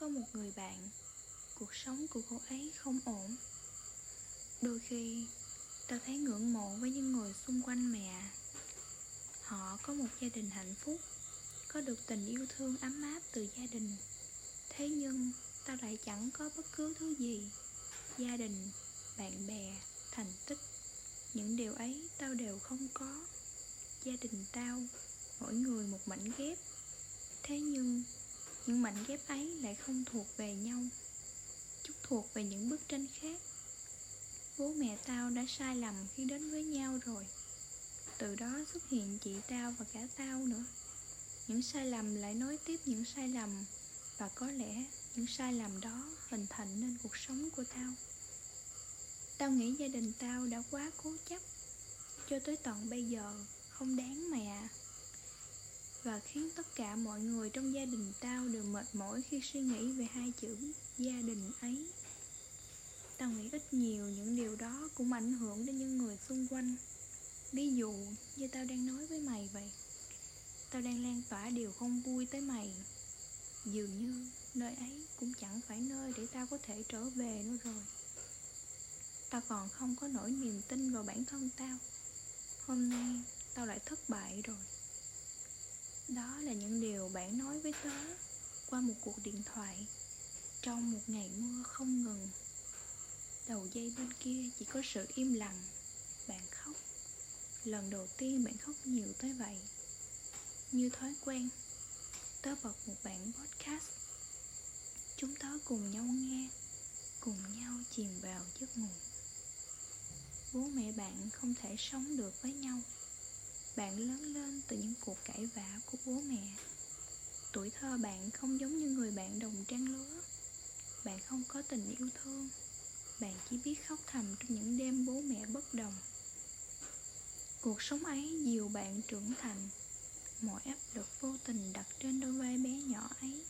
có một người bạn, Cuộc sống của cô ấy không ổn. Đôi khi ta thấy ngưỡng mộ với những người xung quanh mẹ. Họ có một gia đình hạnh phúc, Có được tình yêu thương ấm áp từ gia đình. Thế nhưng ta lại chẳng có bất cứ thứ gì. Gia đình, Bạn bè, Thành tích, Những điều ấy tao đều không có. Gia đình tao, Mỗi người một mảnh ghép. Thế nhưng những mảnh ghép ấy lại không thuộc về nhau Chúng thuộc về những bức tranh khác. Bố mẹ tao đã sai lầm khi đến với nhau rồi. Từ đó xuất hiện chị tao và cả tao nữa. Những sai lầm lại nối tiếp những sai lầm, Và có lẽ những sai lầm đó hình thành nên cuộc sống của tao. Tao nghĩ gia đình tao đã quá cố chấp, Cho tới tận bây giờ không đáng mày à và khiến tất cả mọi người trong gia đình tao đều mệt mỏi khi suy nghĩ về hai chữ gia đình ấy. Tao nghĩ ít nhiều những điều đó cũng ảnh hưởng đến những người xung quanh. Ví dụ, như tao đang nói với mày vậy, Tao đang lan tỏa điều không vui tới mày. Dường như nơi ấy cũng chẳng phải nơi để tao có thể trở về nữa rồi. Tao còn không có nổi niềm tin vào bản thân tao. Hôm nay tao lại thất bại rồi. Đó là những điều bạn nói với tớ Qua một cuộc điện thoại Trong một ngày mưa không ngừng. Đầu dây bên kia chỉ có sự im lặng. Bạn khóc. Lần đầu tiên bạn khóc nhiều tới vậy. Như thói quen, Tớ bật một bản podcast. Chúng tớ cùng nhau nghe, Cùng nhau chìm vào giấc ngủ. Bố mẹ bạn không thể sống được với nhau. Bạn lớn lên từ những cuộc cãi vã của bố mẹ. Tuổi thơ bạn không giống như người bạn đồng trang lứa. Bạn không có tình yêu thương. Bạn chỉ biết khóc thầm trong những đêm bố mẹ bất đồng. Cuộc sống ấy dìu bạn trưởng thành. Mọi áp lực vô tình đặt trên đôi vai bé nhỏ ấy.